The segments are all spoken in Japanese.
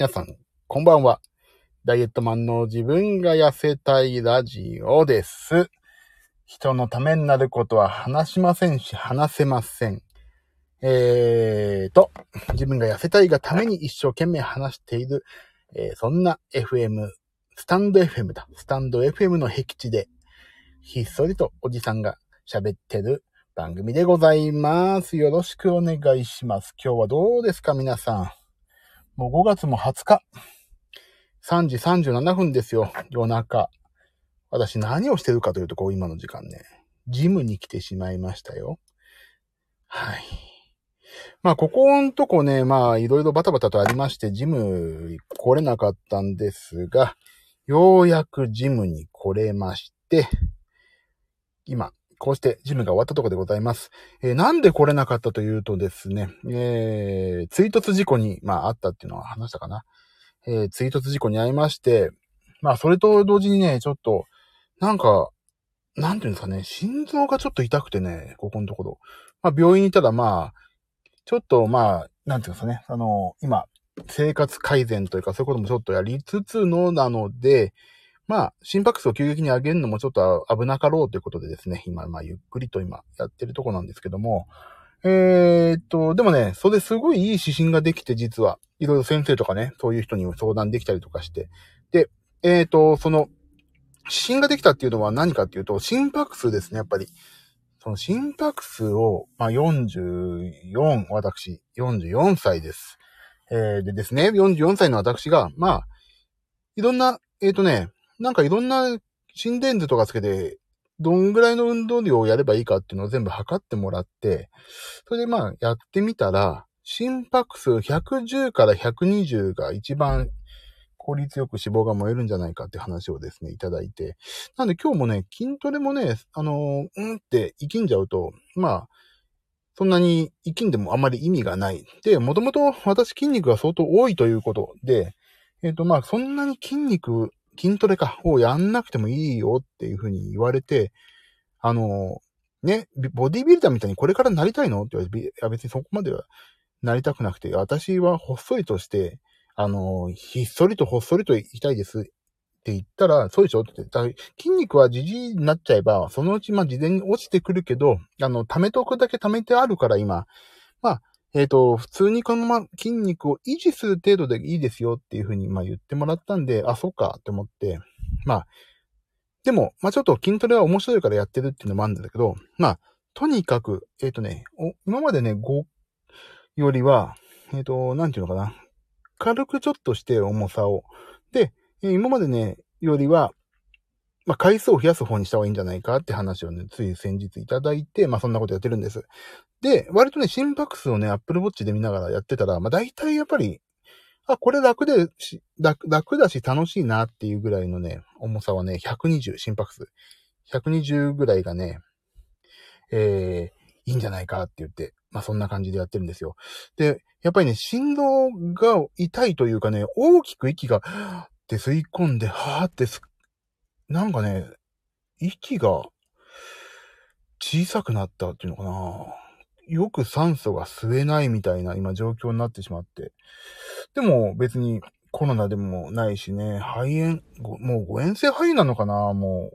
皆さん、こんばんは。ダイエットマンの自分が痩せたいラジオです。人のためになることは話しませんし、話せません。えーと、自分が痩せたいがために一生懸命話している、えーそんな FM、スタンド FM だ。スタンド FM の僻地で、ひっそりとおじさんが喋ってる番組でございます。よろしくお願いします。今日はどうですか皆さん？もう5月も20日。3時37分ですよ。夜中。私何をしてるかというと、こう今の時間ね。ジムに来てしまいましたよ。はい。まあ、ここんとこね、まあ、いろいろバタバタとありまして、ジム来れなかったんですが、ようやくジムに来れまして、今、こうしてジムが終わったとこでございます。えーなんで来れなかったというとですね、えー、追突事故に、まあ、あったっていうのは話したかな。えー、追突事故に遭いまして、まあ、それと同時にね、ちょっと、なんか、なんていうんですかね、心臓がちょっと痛くてね、ここのところ。まあ、病院にいたら、まあ、ちょっと、まあ、なんていうんですかね、あの、今、生活改善というか、そういうこともちょっとやりつつのなので、まあ、心拍数を急激に上げるのもちょっと危なかろうということでですね、今、まあ、ゆっくりと今、やってるとこなんですけども、えーっと、でもね、それすごいいい指針ができて、実は、いろいろ先生とかね、そういう人にも相談できたりとかして。で、えーっと、その、指針ができたっていうのは何かっていうと、心拍数ですね、やっぱり。その心拍数を、まあ、44、私、44歳です。えーでですね、44歳の私が、まあ、いろんな、えーとね、なんかいろんな心電図とかつけて、どんぐらいの運動量をやればいいかっていうのを全部測ってもらって、それでまあやってみたら、心拍数110から120が一番効率よく脂肪が燃えるんじゃないかって話をですね、いただいて。なんで今日もね、筋トレもね、あのうんって生きんじゃうと、まあ、そんなに生きんでもあまり意味がない。で、もともと私筋肉が相当多いということで、えっ、とまあ、そんなに筋肉筋トレか、をやんなくてもいいよっていうふうに言われて、あの、ね、ボディビルダーみたいにこれからなりたいの？って言われて、いや別にそこまではなりたくなくて、私はほっそりとして、あの、ひっそりとほっそりといたいです。って言ったら、そうでしょ？って言ったら筋肉はじじいになっちゃえば、そのうちまあ事前に落ちてくるけど、あの、貯めておくだけ貯めてあるから今、まあ、えっ、と、普通にこのまま筋肉を維持する程度でいいですよっていうふうに、まあ言ってもらったんで、あ、そっかって思って、まあ、でも、まあちょっと筋トレは面白いからやってるっていうのもあるんだけど、まあ、とにかく、えっ、とね、今までね、5よりは、えっ、と、なんていうのかな、軽くちょっとして重さを。で、今までね、よりは、まあ、回数を増やす方にした方がいいんじゃないかって話をね、つい先日いただいて、まあ、そんなことやってるんです。で、割とね、心拍数をね、Apple Watch で見ながらやってたら、まあ、大体やっぱり、あ、これ楽でし、楽、楽だし楽しいなっていうぐらいのね、重さはね、120、心拍数。120ぐらいがね、えー、いいんじゃないかって言って、まあ、そんな感じでやってるんですよ。で、やっぱりね、心臓が痛いというかね、大きく息が、って吸い込んで、はーってす、なんかね、息が小さくなったっていうのかな。よく酸素が吸えないみたいな今状況になってしまって。でも別にコロナでもないしね、肺炎、もう誤嚥性肺炎なのかな？も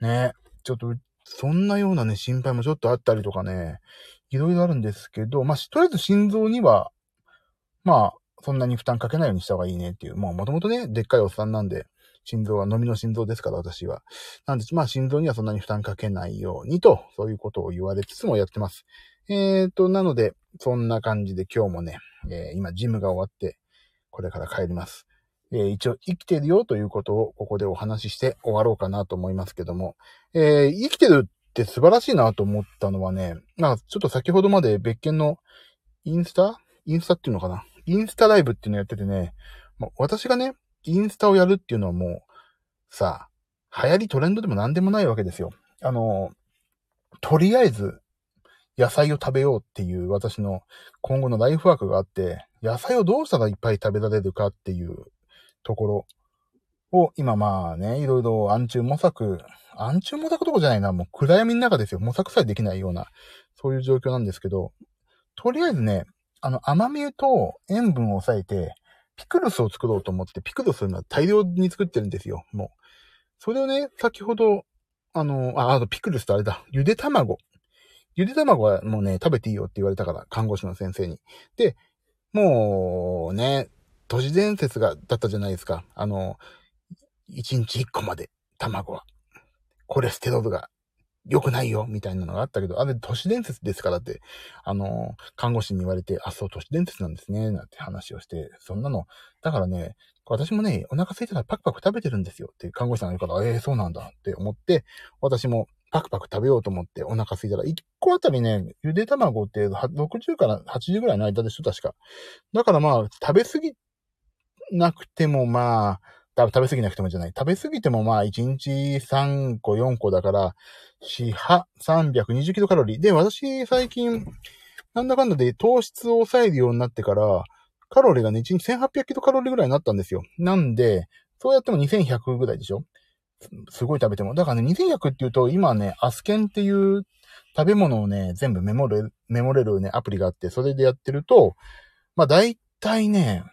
う。ね。ちょっと、そんなようなね、心配もちょっとあったりとかね、いろいろあるんですけど、まあ、とりあえず心臓には、まあ、そんなに負担かけないようにした方がいいねっていう。もう、もともとね、でっかいおっさんなんで、心臓は飲みの心臓ですから、私は。なんで、まあ、心臓にはそんなに負担かけないようにと、そういうことを言われつつもやってます。えーと、なので、そんな感じで今日もね、えー今、ジムが終わって、これから帰ります。えー一応、生きてるよということを、ここでお話しして終わろうかなと思いますけども、えー生きてるって素晴らしいなと思ったのはね、まあ、ちょっと先ほどまで別件のインスタ？インスタっていうのかな？インスタライブっていうのやっててね、まあ私がね、インスタをやるっていうのはもう、さあ、流行りトレンドでも何でもないわけですよ。あの、とりあえず、野菜を食べようっていう私の今後のライフワークがあって、野菜をどうしたらいっぱい食べられるかっていうところを今まあね、いろいろ暗中模索、暗中模索とこじゃないな、もう暗闇の中ですよ。模索さえできないような、そういう状況なんですけど、とりあえずね、あの甘みと塩分を抑えて、ピクルスを作ろうと思って、ピクルスのは大量に作ってるんですよ、もう。それをね、先ほど、あの、あ、あとピクルスとあれだ、ゆで卵。ゆで卵はもうね、食べていいよって言われたから、看護師の先生に。で、もうね、都市伝説が、だったじゃないですか。あの、1日1個まで、卵は。コレステロールが良くないよ、みたいなのがあったけど、あれ都市伝説ですからって、あの、看護師に言われて、あ、そう、都市伝説なんですね、なんて話をして、そんなの、だからね、私もね、お腹空いたらパクパク食べてるんですよって看護師さんが言うから、ええー、そうなんだって思って、私もパクパク食べようと思ってお腹空いたら、1個あたりね、ゆで卵って60から80ぐらいの間でしょ、確か。だからまあ、食べ過ぎなくてもまあ、食べ過ぎなくてもじゃない。食べ過ぎてもまあ、1日3個、4個だから、4、8、320キロカロリー。で、私、最近、なんだかんだで糖質を抑えるようになってから、カロリーがね、1日1800キロカロリーぐらいになったんですよ。なんで、そうやっても2100ぐらいでしょすごい食べても。だからね、2100って言うと、今ね、アスケンっていう食べ物をね、全部メモれ、メモれるね、アプリがあって、それでやってると、まあ大体ね、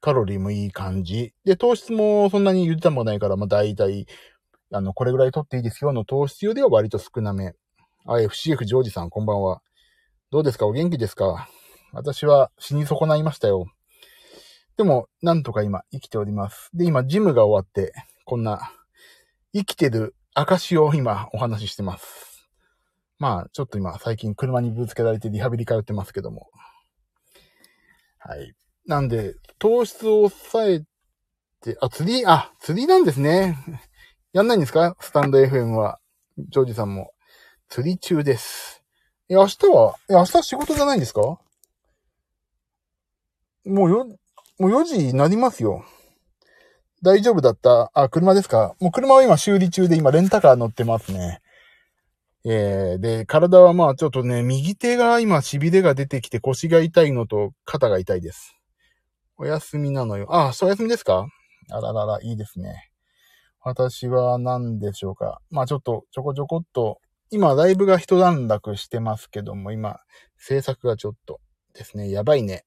カロリーもいい感じ。で、糖質もそんなに言ったもないから、まあ大体、あの、これぐらい取っていいですよの糖質用では割と少なめ。あ、FCF ジョージさん、こんばんは。どうですか？お元気ですか？私は死に損ないましたよ。でも、なんとか今、生きております。で、今、ジムが終わって、こんな、生きてる証を今、お話ししてます。まあ、ちょっと今、最近車にぶつけられてリハビリ通ってますけども。はい。なんで、糖質を抑えて、あ、釣り、あ、釣りなんですね。やんないんですか？スタンド FM は。ジョージさんも。釣り中です。え、明日は、え、明日仕事じゃないんですか？もうよ、もう4時になりますよ。大丈夫だった？あ、車ですか？もう車は今修理中で今レンタカー乗ってますね。えー、で、体はまあちょっとね、右手が今痺れが出てきて腰が痛いのと肩が痛いです。お休みなのよ。あ、そうお休みですか？あららら、いいですね。私は何でしょうか？まあちょっとちょこちょこっと、今ライブが一段落してますけども、今、制作がちょっとですね、やばいね。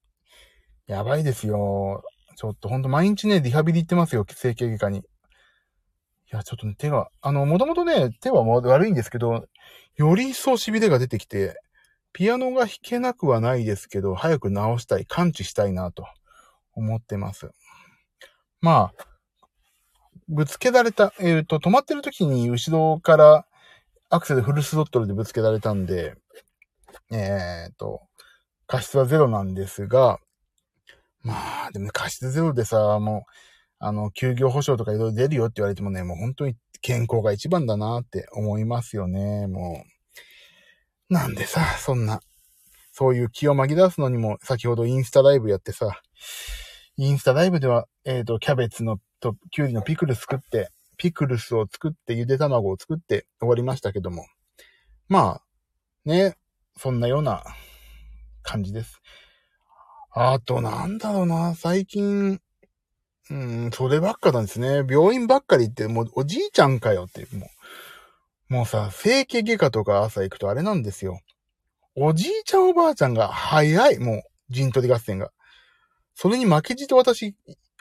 やばいですよ。ちょっとほんと毎日ね、リハビリ行ってますよ、整形外科に。いや、ちょっとね、手が、あの、もともとね、手は悪いんですけど、より一層痺れが出てきて、ピアノが弾けなくはないですけど、早く直したい、感知したいなと。思ってます。まあ、ぶつけられた、えっ、ー、と、止まってる時に後ろからアクセルフルスロットルでぶつけられたんで、えっ、ー、と、過失はゼロなんですが、まあ、でも過失ゼロでさ、もう、あの、休業保障とかいろいろ出るよって言われてもね、もう本当に健康が一番だなって思いますよね、もう。なんでさ、そんな、そういう気を紛らわすのにも、先ほどインスタライブやってさ、インスタライブでは、えっ、ー、と、キャベツのと、キュウリのピクルス作って、ピクルスを作って、ゆで卵を作って終わりましたけども。まあ、ね、そんなような感じです。あと、なんだろうな、最近、うん、そればっかなんですね。病院ばっかり行って、もうおじいちゃんかよって、もう。もうさ、整形外科とか朝行くとあれなんですよ。おじいちゃんおばあちゃんが早い、もう、陣取り合戦が。それに負けじと私、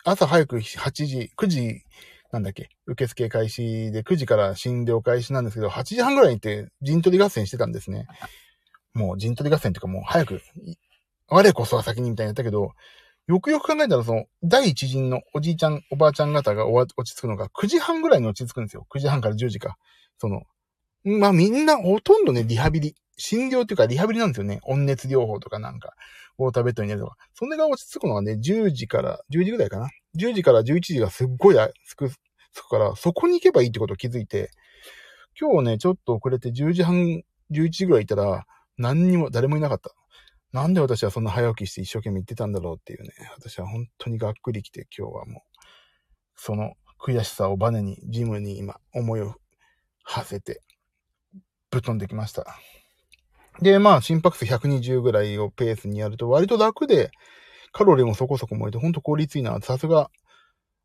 朝早く8時、9時、なんだっけ、受付開始で9時から診療開始なんですけど、8時半ぐらいに行って陣取り合戦してたんですね。もう陣取り合戦っていうかもう早く、我こそは先にみたいにやったけど、よくよく考えたらその、第一陣のおじいちゃん、おばあちゃん方が落ち着くのが9時半ぐらいに落ち着くんですよ。9時半から10時か。その、まあみんなほとんどね、リハビリ。診療っていうかリハビリなんですよね。温熱療法とかなんか。ウォーターベッドに寝るとか。それが落ち着くのはね、10時から、10時ぐらいかな。10時から11時がすっごいつく、つくから、そこに行けばいいってことを気づいて、今日ね、ちょっと遅れて10時半、11時ぐらい行ったら、何にも、誰もいなかった。なんで私はそんな早起きして一生懸命行ってたんだろうっていうね。私は本当にがっくり来て今日はもう、その悔しさをバネに、ジムに今、思いを馳せて、ぶっ飛んできました。で、まあ、心拍数120ぐらいをペースにやると割と楽で、カロリーもそこそこ燃えて、ほんと効率いいな。さすが、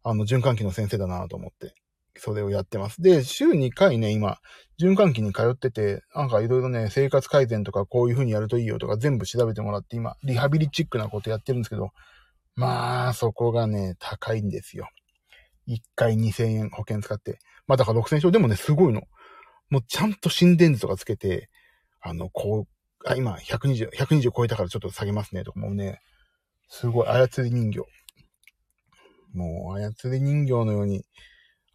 あの、循環器の先生だなと思って、それをやってます。で、週2回ね、今、循環器に通ってて、なんかいろいろね、生活改善とかこういう風にやるといいよとか全部調べてもらって、今、リハビリチックなことやってるんですけど、まあ、そこがね、高いんですよ。1回2000円保険使って。まあだから6000円でもね、すごいの。もうちゃんと心電図とかつけて、あの、こう、あ、今120、120超えたからちょっと下げますねとかもうね、すごい操り人形。もう操り人形のように、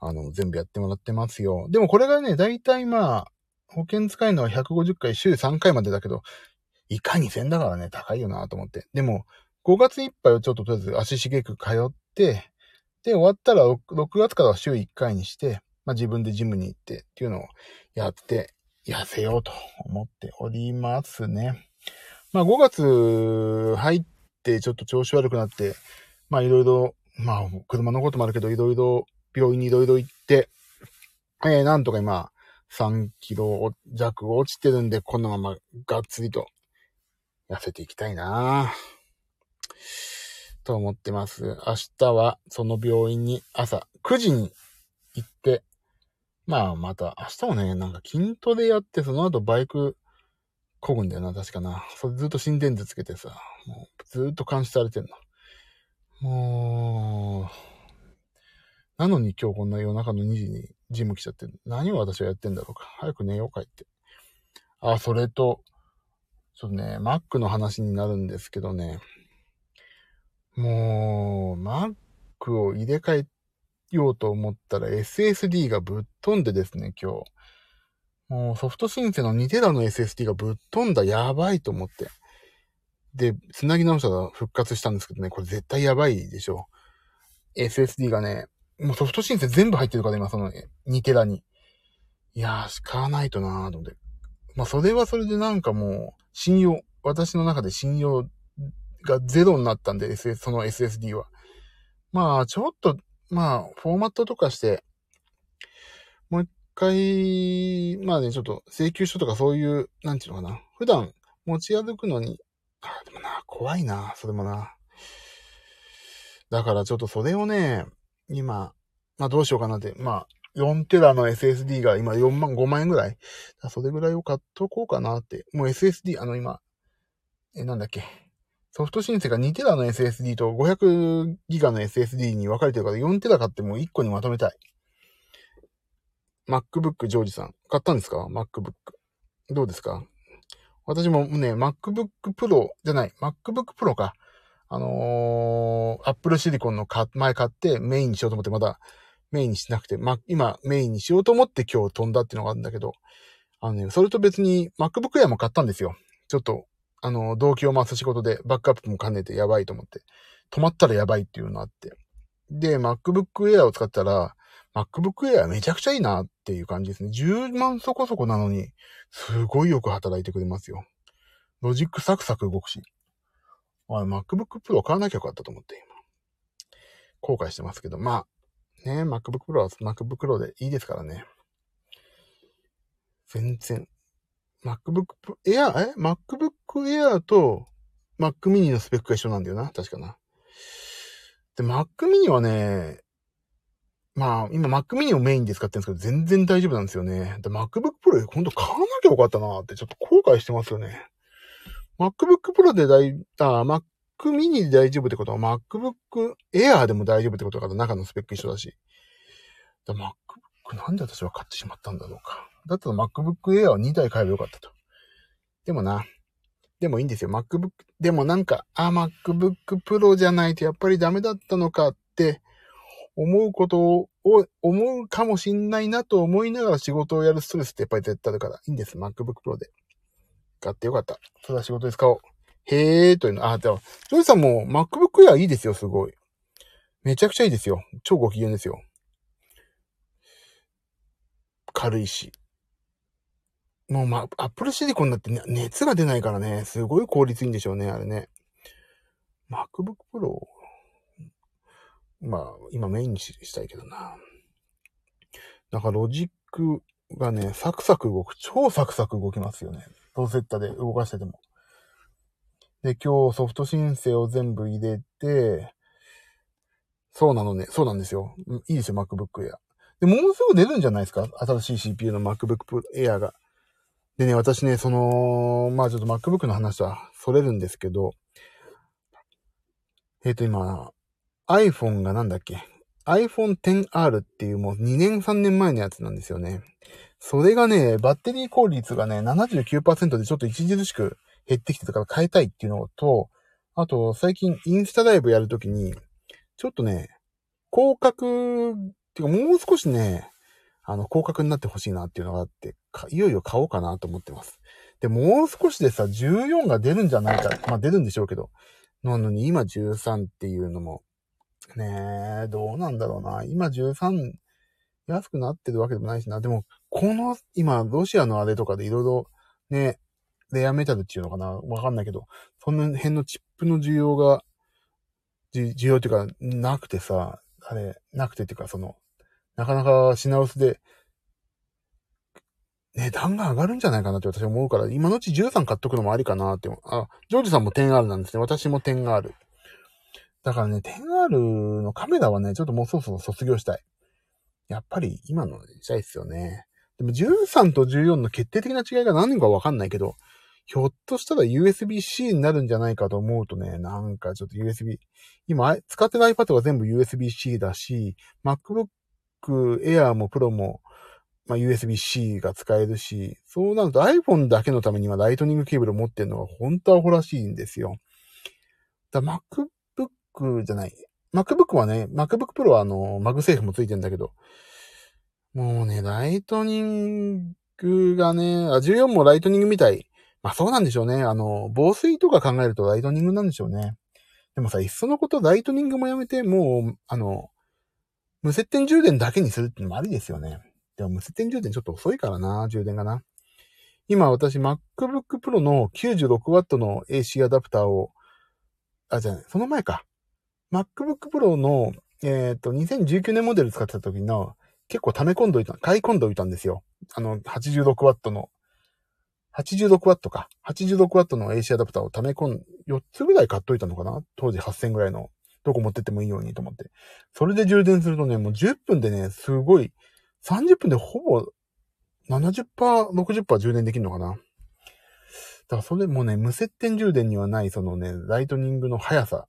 あの、全部やってもらってますよ。でもこれがね、だいたいまあ、保険使えるのは150回、週3回までだけど、いかに1000だからね、高いよなと思って。でも、5月いっぱいをちょっととりあえず足しげく通って、で、終わったら 6, 6月からは週1回にして、まあ自分でジムに行ってっていうのをやって痩せようと思っておりますね。まあ5月入ってちょっと調子悪くなって、まあいろいろ、まあ車のこともあるけどいろいろ病院にいろいろ行って、えー、なんとか今3キロ弱落ちてるんで、このままがっつりと痩せていきたいなと思ってます。明日はその病院に朝9時に行って、まあ、また、明日もね、なんか筋トレやって、その後バイク、漕ぐんだよな、確かな。それずっと心電図つけてさ、もう、ずっと監視されてんの。もう、なのに今日こんな夜中の2時にジム来ちゃって、何を私はやってんだろうか。早く寝ようかいって。あ、それと、ちょっとね、Mac の話になるんですけどね、もう、Mac を入れ替えようと思ったら SSD がぶっ飛んでですね、今日。もうソフトシンセの2テラの SSD がぶっ飛んだ、やばいと思って。で、繋ぎ直したら復活したんですけどね、これ絶対やばいでしょ。SSD がね、もうソフトシンセ全部入ってるから今その2テラに。いやー、買わないとなーと思って。まあそれはそれでなんかもう、信用、私の中で信用がゼロになったんで、SS、その SSD は。まあ、ちょっとまあ、フォーマットとかして、もう一回、まあね、ちょっと請求書とかそういう、なんていうのかな。普段持ち歩くのに、あ、でもな、怖いな、それもな。だからちょっとそれをね、今、まあどうしようかなって、まあ、4テラの SSD が今4万、5万円ぐらい。それぐらいを買っとこうかなって。もう SSD、あの今、え、なんだっけ。ソフトシンセが2テラの SSD と500ギガの SSD に分かれてるから4テラ買っても1個にまとめたい。MacBook ジョージさん。買ったんですか ?MacBook。どうですか？私もね、MacBook Pro じゃない、MacBook Pro か。あのー、Apple Silicon の前買ってメインにしようと思ってまだメインにしなくて、ま、今メインにしようと思って今日飛んだっていうのがあるんだけど、あのね、それと別に MacBook Air も買ったんですよ。ちょっとあの、動機を回す仕事でバックアップも兼ねてやばいと思って、止まったらやばいっていうのあって。で、MacBook Air を使ったら、MacBook Air めちゃくちゃいいなっていう感じですね。10万そこそこなのに、すごいよく働いてくれますよ。ロジックサクサク動くし。あ MacBook Pro 買わなきゃよかったと思って、今。後悔してますけど、まあ、ね、MacBook Pro は MacBook Pro でいいですからね。全然、MacBook Air、え ?MacBook Air と Mac mini のスペックが一緒なんだよな。確かな。で、Mac mini はね、まあ、今 Mac mini をメインで使ってるんですけど、全然大丈夫なんですよね。で、MacBook Pro ほんと買わなきゃよかったなってちょっと後悔してますよね。MacBook Pro で大、あ、Mac mini で大丈夫ってことは MacBook Air でも大丈夫ってことから中のスペック一緒だし。MacBook なんで私は買ってしまったんだろうか。だったら MacBook Air を2台買えばよかったと。でもな、でもいいんですよ。MacBook、でもなんか、あ、MacBook Pro じゃないとやっぱりダメだったのかって思うことを思うかもしんないなと思いながら仕事をやるストレスってやっぱり絶対あるから、いいんです。MacBook Pro で。買ってよかった。ただ仕事で使おう。へーというの。あ、でも、ジョージさんも MacBook Air いいですよ、すごい。めちゃくちゃいいですよ。超ご機嫌ですよ。軽いし。もうまあ、アップルシリコンだって、ね、熱が出ないからね、すごい効率いいんでしょうね、あれね。MacBook Pro、まあ、今メインにしたいけどな。なんかロジックがね、サクサク動く。超サクサク動きますよね。ロセッタで動かしてても。で、今日ソフト申請を全部入れて、そうなのね。そうなんですよ。いいですよ、MacBook Air。で、もうすぐ出るんじゃないですか？新しい CPU の MacBook Air が。でね、私ね、その、まあちょっと MacBook の話はそれるんですけど、えっ、と今、iPhone がなんだっけ？?iPhone XR っていうもう2年3年前のやつなんですよね。それがね、バッテリー効率がね、79%でちょっと著しく減ってきてたから変えたいっていうのと、あと、最近インスタライブやるときに、ちょっとね、広角、っていうかもう少しね、あの、広角になってほしいなっていうのがあって、いよいよ買おうかなと思ってます。で、もう少しでさ、14が出るんじゃないか。まあ出るんでしょうけど。なのに今13っていうのも、ねえ、どうなんだろうな。今13、安くなってるわけでもないしな。でも、この、今、ロシアのあれとかでいろいろ、ね、レアメタルっていうのかなわかんないけど、その辺のチップの需要が、需要っていうか、なくてさ、あれ、なくてっていうか、その、なかなか品薄で、値段が上がるんじゃないかなって私は思うから、今のうち13買っとくのもありかなって。あ、ジョージさんも 10R なんですね。私も 10R。だからね、10R のカメラはね、ちょっともうそろそろ卒業したい。やっぱり今の時代ですよね。でも13と14の決定的な違いが何かわかんないけど、ひょっとしたら USB-C になるんじゃないかと思うとね、なんかちょっと USB、今、使ってる iPad は全部 USB-C だし、MacBook Air も Pro も、まあ、USB-C が使えるし、そうなると iPhone だけのためにはライトニングケーブルを持ってるのが本当はほらしいんですよ。MacBook じゃない。MacBook はね、MacBook Pro はあの、マグセーフもついてんだけど、もうね、ライトニングがね、あ、14もライトニングみたい。まあそうなんでしょうね。あの、防水とか考えるとライトニングなんでしょうね。でもさ、いっそのことライトニングもやめて、もう、あの、無接点充電だけにするってのもありですよね。でも無接点充電ちょっと遅いからな、充電がな。今私 MacBook Pro の 96W の AC アダプターを、あ、じゃあ、その前か。MacBook Pro の、えっ、ー、と、2019年モデル使ってた時の、結構溜め込んどいた、買い込んどいたんですよ。あの、86W の 86W か。86W の AC アダプターを溜め込ん、4つぐらい買っといたのかな？当時8000ぐらいの。どこ持ってってもいいようにと思って。それで充電するとね、もう10分でね、すごい、30分でほぼ70%、60%充電できるのかな？だからそれもね、無接点充電にはない、そのね、ライトニングの速さ。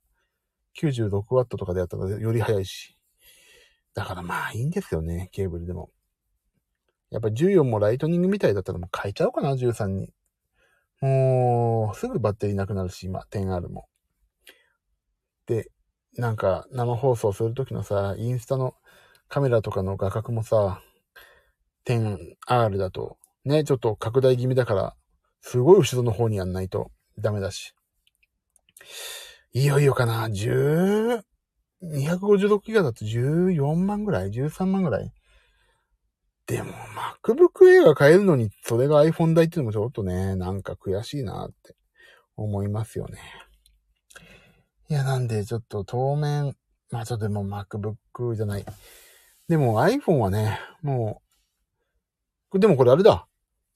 96W とかでやったらより速いし。だからまあいいんですよね、ケーブルでも。やっぱ14もライトニングみたいだったらもう変えちゃおうかな、13に。もう、すぐバッテリーなくなるし、今、10R も。で、なんか、生放送するときのさ、インスタのカメラとかの画角もさ、10R だと、ね、ちょっと拡大気味だから、すごい後ろの方にやんないとダメだし。いよいよかな、10、256ギガだと14万ぐらい ?13 万ぐらい？でも、MacBook Air が買えるのに、それが iPhone 代っていうのもちょっとね、なんか悔しいなって思いますよね。いや、なんで、ちょっと当面、まあちょっとでも MacBook じゃない。でも iPhone はね、もう、でもこれあれだ。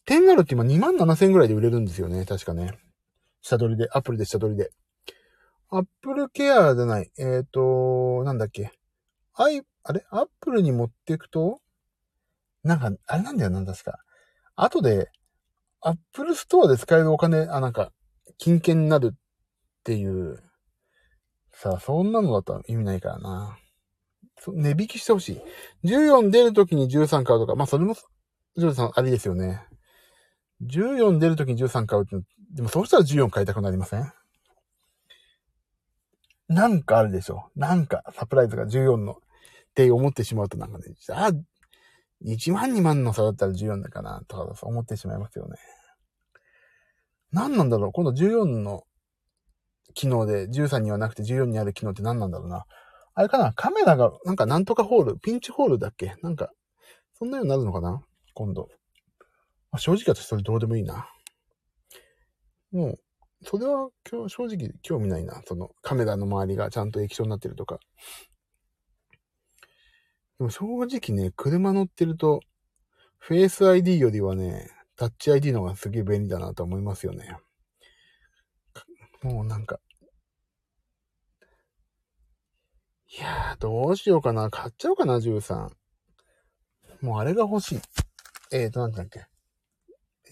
10R って今2万7000ぐらいで売れるんですよね。確かね。下取りで、アプリで下取りで。Apple Care じゃない。えっ、ー、と、なんだっけ。i、あれ ?Apple に持っていくと？なんか、あれなんだよな、確か。後で、アップルストアで使えるお金、あ、なんか、金券になるっていう、さあ、そんなのだったら意味ないからな。値引きしてほしい。14出るときに13買うとか、まあ、それも、13ありですよね。14出るときに13買うって、でもそうしたら14買いたくなりません？なんかあるでしょ。なんか、サプライズが14の、って思ってしまうとなんかね、あ、1万2万の差だったら14だかな、とか思ってしまいますよね。何なんだろう今度14の機能で13にはなくて14にある機能って何なんだろうな。あれかなカメラが、なんかなんとかホール、ピンチホールだっけなんか、そんなようになるのかな今度。まあ、正直私それどうでもいいな。もう、それは今日正直興味ないな。そのカメラの周りがちゃんと液晶になってるとか。でも正直ね、車乗ってると、フェイス ID よりはね、タッチ ID の方がすげえ便利だなと思いますよね。もうなんか。いやー、どうしようかな。買っちゃおうかな、13。もうあれが欲しい。えーと、なんだっけ。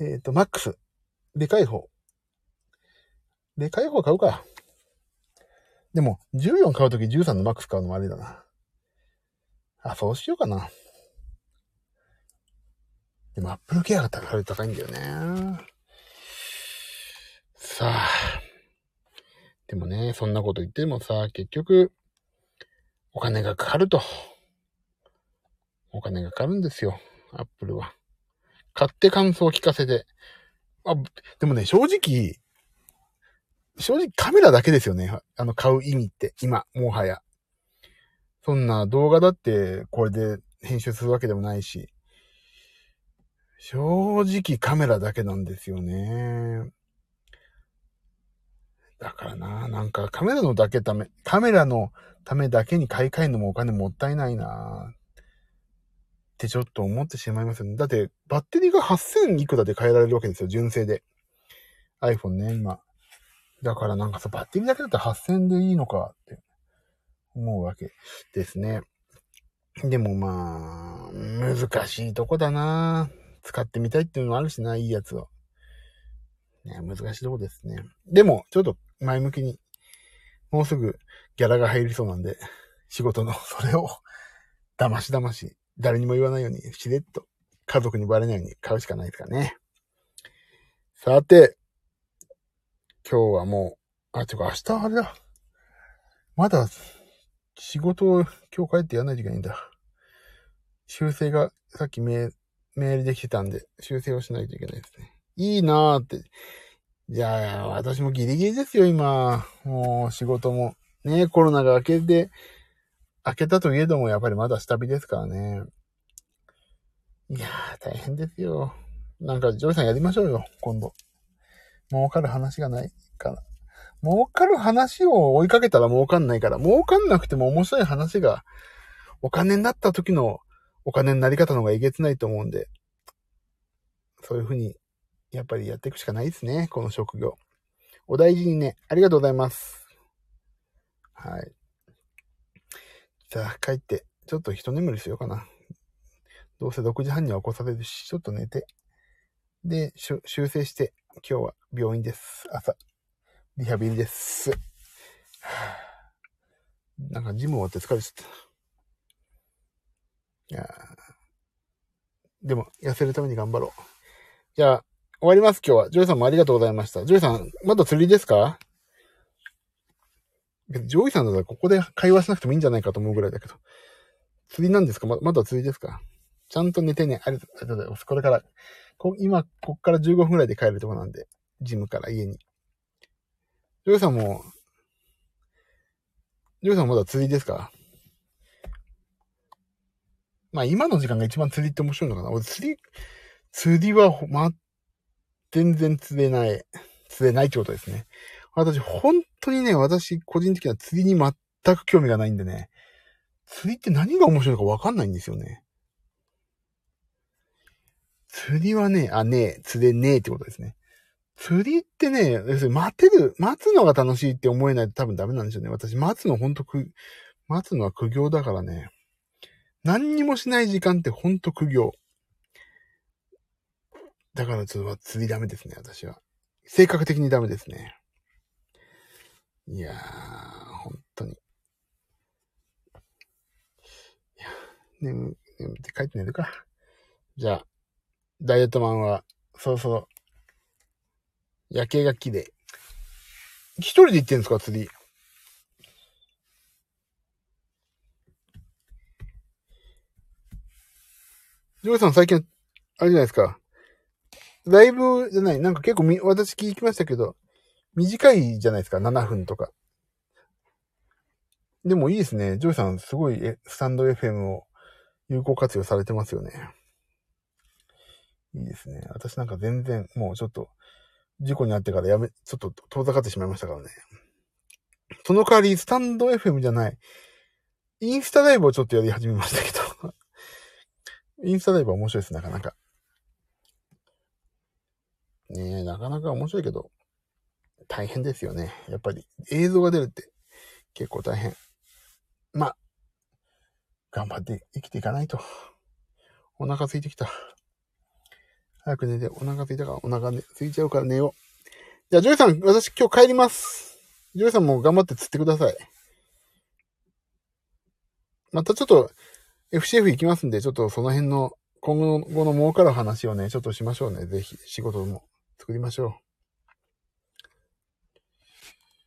えーと、マックス。でかい方。でかい方買うか。でも、14買うとき13のマックス買うのもあれだな。あ、そうしようかな。でも、アップルケアが高い高いんだよね。さあ。でもね、そんなこと言ってもさ、結局、お金がかかると。お金がかかるんですよ。アップルは。買って感想を聞かせて。あ、でもね、正直、正直カメラだけですよね。あの、買う意味って。今、もはや。そんな動画だってこれで編集するわけでもないし。正直カメラだけなんですよね。だからな、なんかカメラのだけため、カメラのためだけに買い替えるのもお金もったいないなってちょっと思ってしまいますよね。だってバッテリーが8000いくらで変えられるわけですよ、純正で。iPhone ね、今。だからなんかさ、バッテリーだけだったら8000でいいのかって思うわけですね。でもまあ、難しいとこだな使ってみたいっていうのもあるしな、いいやつを。ね、難しいとこですね。でも、ちょっと前向きに、もうすぐギャラが入りそうなんで、仕事の それを、だましだまし、誰にも言わないように、しれっと、家族にバレないように買うしかないですかね。さて、今日はもう、あ、てか明日あれだ。まだ、仕事を今日帰ってやらないといけないんだ。修正がさっきメールできてたんで、修正をしないといけないですね。いいなーって。じゃあ、私もギリギリですよ、今。もう仕事も。ね、コロナが明けて、明けたといえども、やっぱりまだ下火ですからね。いやー、大変ですよ。なんか、ジョイさんやりましょうよ、今度。儲かる話がないから。儲かる話を追いかけたら儲かんないから、儲かんなくても面白い話が、お金になった時のお金になり方の方がえげつないと思うんで、そういうふうにやっぱりやっていくしかないですね。この職業。お大事にね。ありがとうございます。はい。じゃあ帰って、ちょっと一眠りしようかな。どうせ6時半には起こされるし、ちょっと寝て。で、修正して、今日は病院です。朝。リハビリです。なんかジム終わって疲れちゃった。いやでも、痩せるために頑張ろう。じゃあ、終わります、今日は。ジョイさんもありがとうございました。ジョイさん、まだ釣りですか？ジョイさんだったらここで会話しなくてもいいんじゃないかと思うぐらいだけど。釣りなんですか？ままだ釣りですか？ちゃんと寝てね。ありがとうございます。これから、こ今、こっから15分ぐらいで帰るとこなんで、ジムから家に。ジョイさんも、ジョイさんまだ釣りですか？まあ今の時間が一番釣りって面白いのかな俺釣り、釣りは、ま、全然釣れない、釣れないってことですね。私、本当にね、私、個人的には釣りに全く興味がないんでね、釣りって何が面白いのかわかんないんですよね。釣りはね、あ、ねえ、釣れねえってことですね。釣りってね、要するに待てる、待つのが楽しいって思えないと多分ダメなんでしょうね。私、待つのほんとく、待つのは苦行だからね。何にもしない時間ってほんと苦行。だからちょっと釣りダメですね、私は。性格的にダメですね。いやー、本当に。いや、眠、眠って帰って寝るか。じゃあ、ダイエットマンは、そろそろ、夜景が綺麗。一人で行ってんですか、釣り？ジョイさん最近、あれじゃないですか。ライブじゃない、なんか結構み、私聞きましたけど、短いじゃないですか、7分とか。でもいいですね。ジョイさん、すごい、スタンド FM を有効活用されてますよね。いいですね。私なんか全然、もうちょっと、事故に遭ってからやめ、ちょっと遠ざかってしまいましたからね。その代わり、スタンド FM じゃない、インスタライブをちょっとやり始めましたけど。インスタライブは面白いです、なかなか。ねえ、なかなか面白いけど、大変ですよね。やっぱり映像が出るって結構大変。まあ、頑張って生きていかないと。お腹空いてきた。早く寝て、お腹空いたからお腹、ね、空いちゃうから寝よう。じゃあ、ジョイさん、私今日帰ります。ジョイさんも頑張って釣ってください。またちょっと FCF 行きますんで、ちょっとその辺の今後の後の儲かる話をね、ちょっとしましょうね。ぜひ仕事も作りましょう。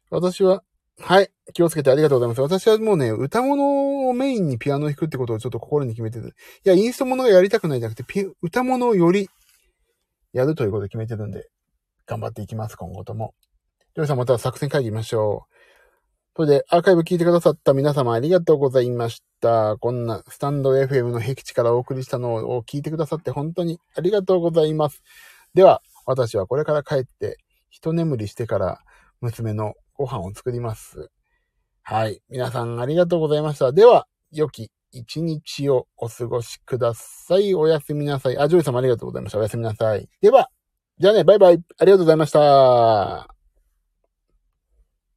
私は、はい。気をつけてありがとうございます。私はもうね、歌物をメインにピアノを弾くってことをちょっと心に決めてる。いや、インストものがやりたくないじゃなくて、ピ歌物をよりやるということを決めてるんで、頑張っていきます、今後とも。りょうさんまた作戦会議ましょう。それで、アーカイブ聞いてくださった皆様ありがとうございました。こんなスタンド FM の僻地からお送りしたのを聞いてくださって本当にありがとうございます。では、私はこれから帰って、一眠りしてから娘のご飯を作ります。はい。皆さんありがとうございました。では、良き一日をお過ごしください。おやすみなさい。あ、ジョイさんもありがとうございました。おやすみなさい。では、じゃあね、バイバイ。ありがとうございました。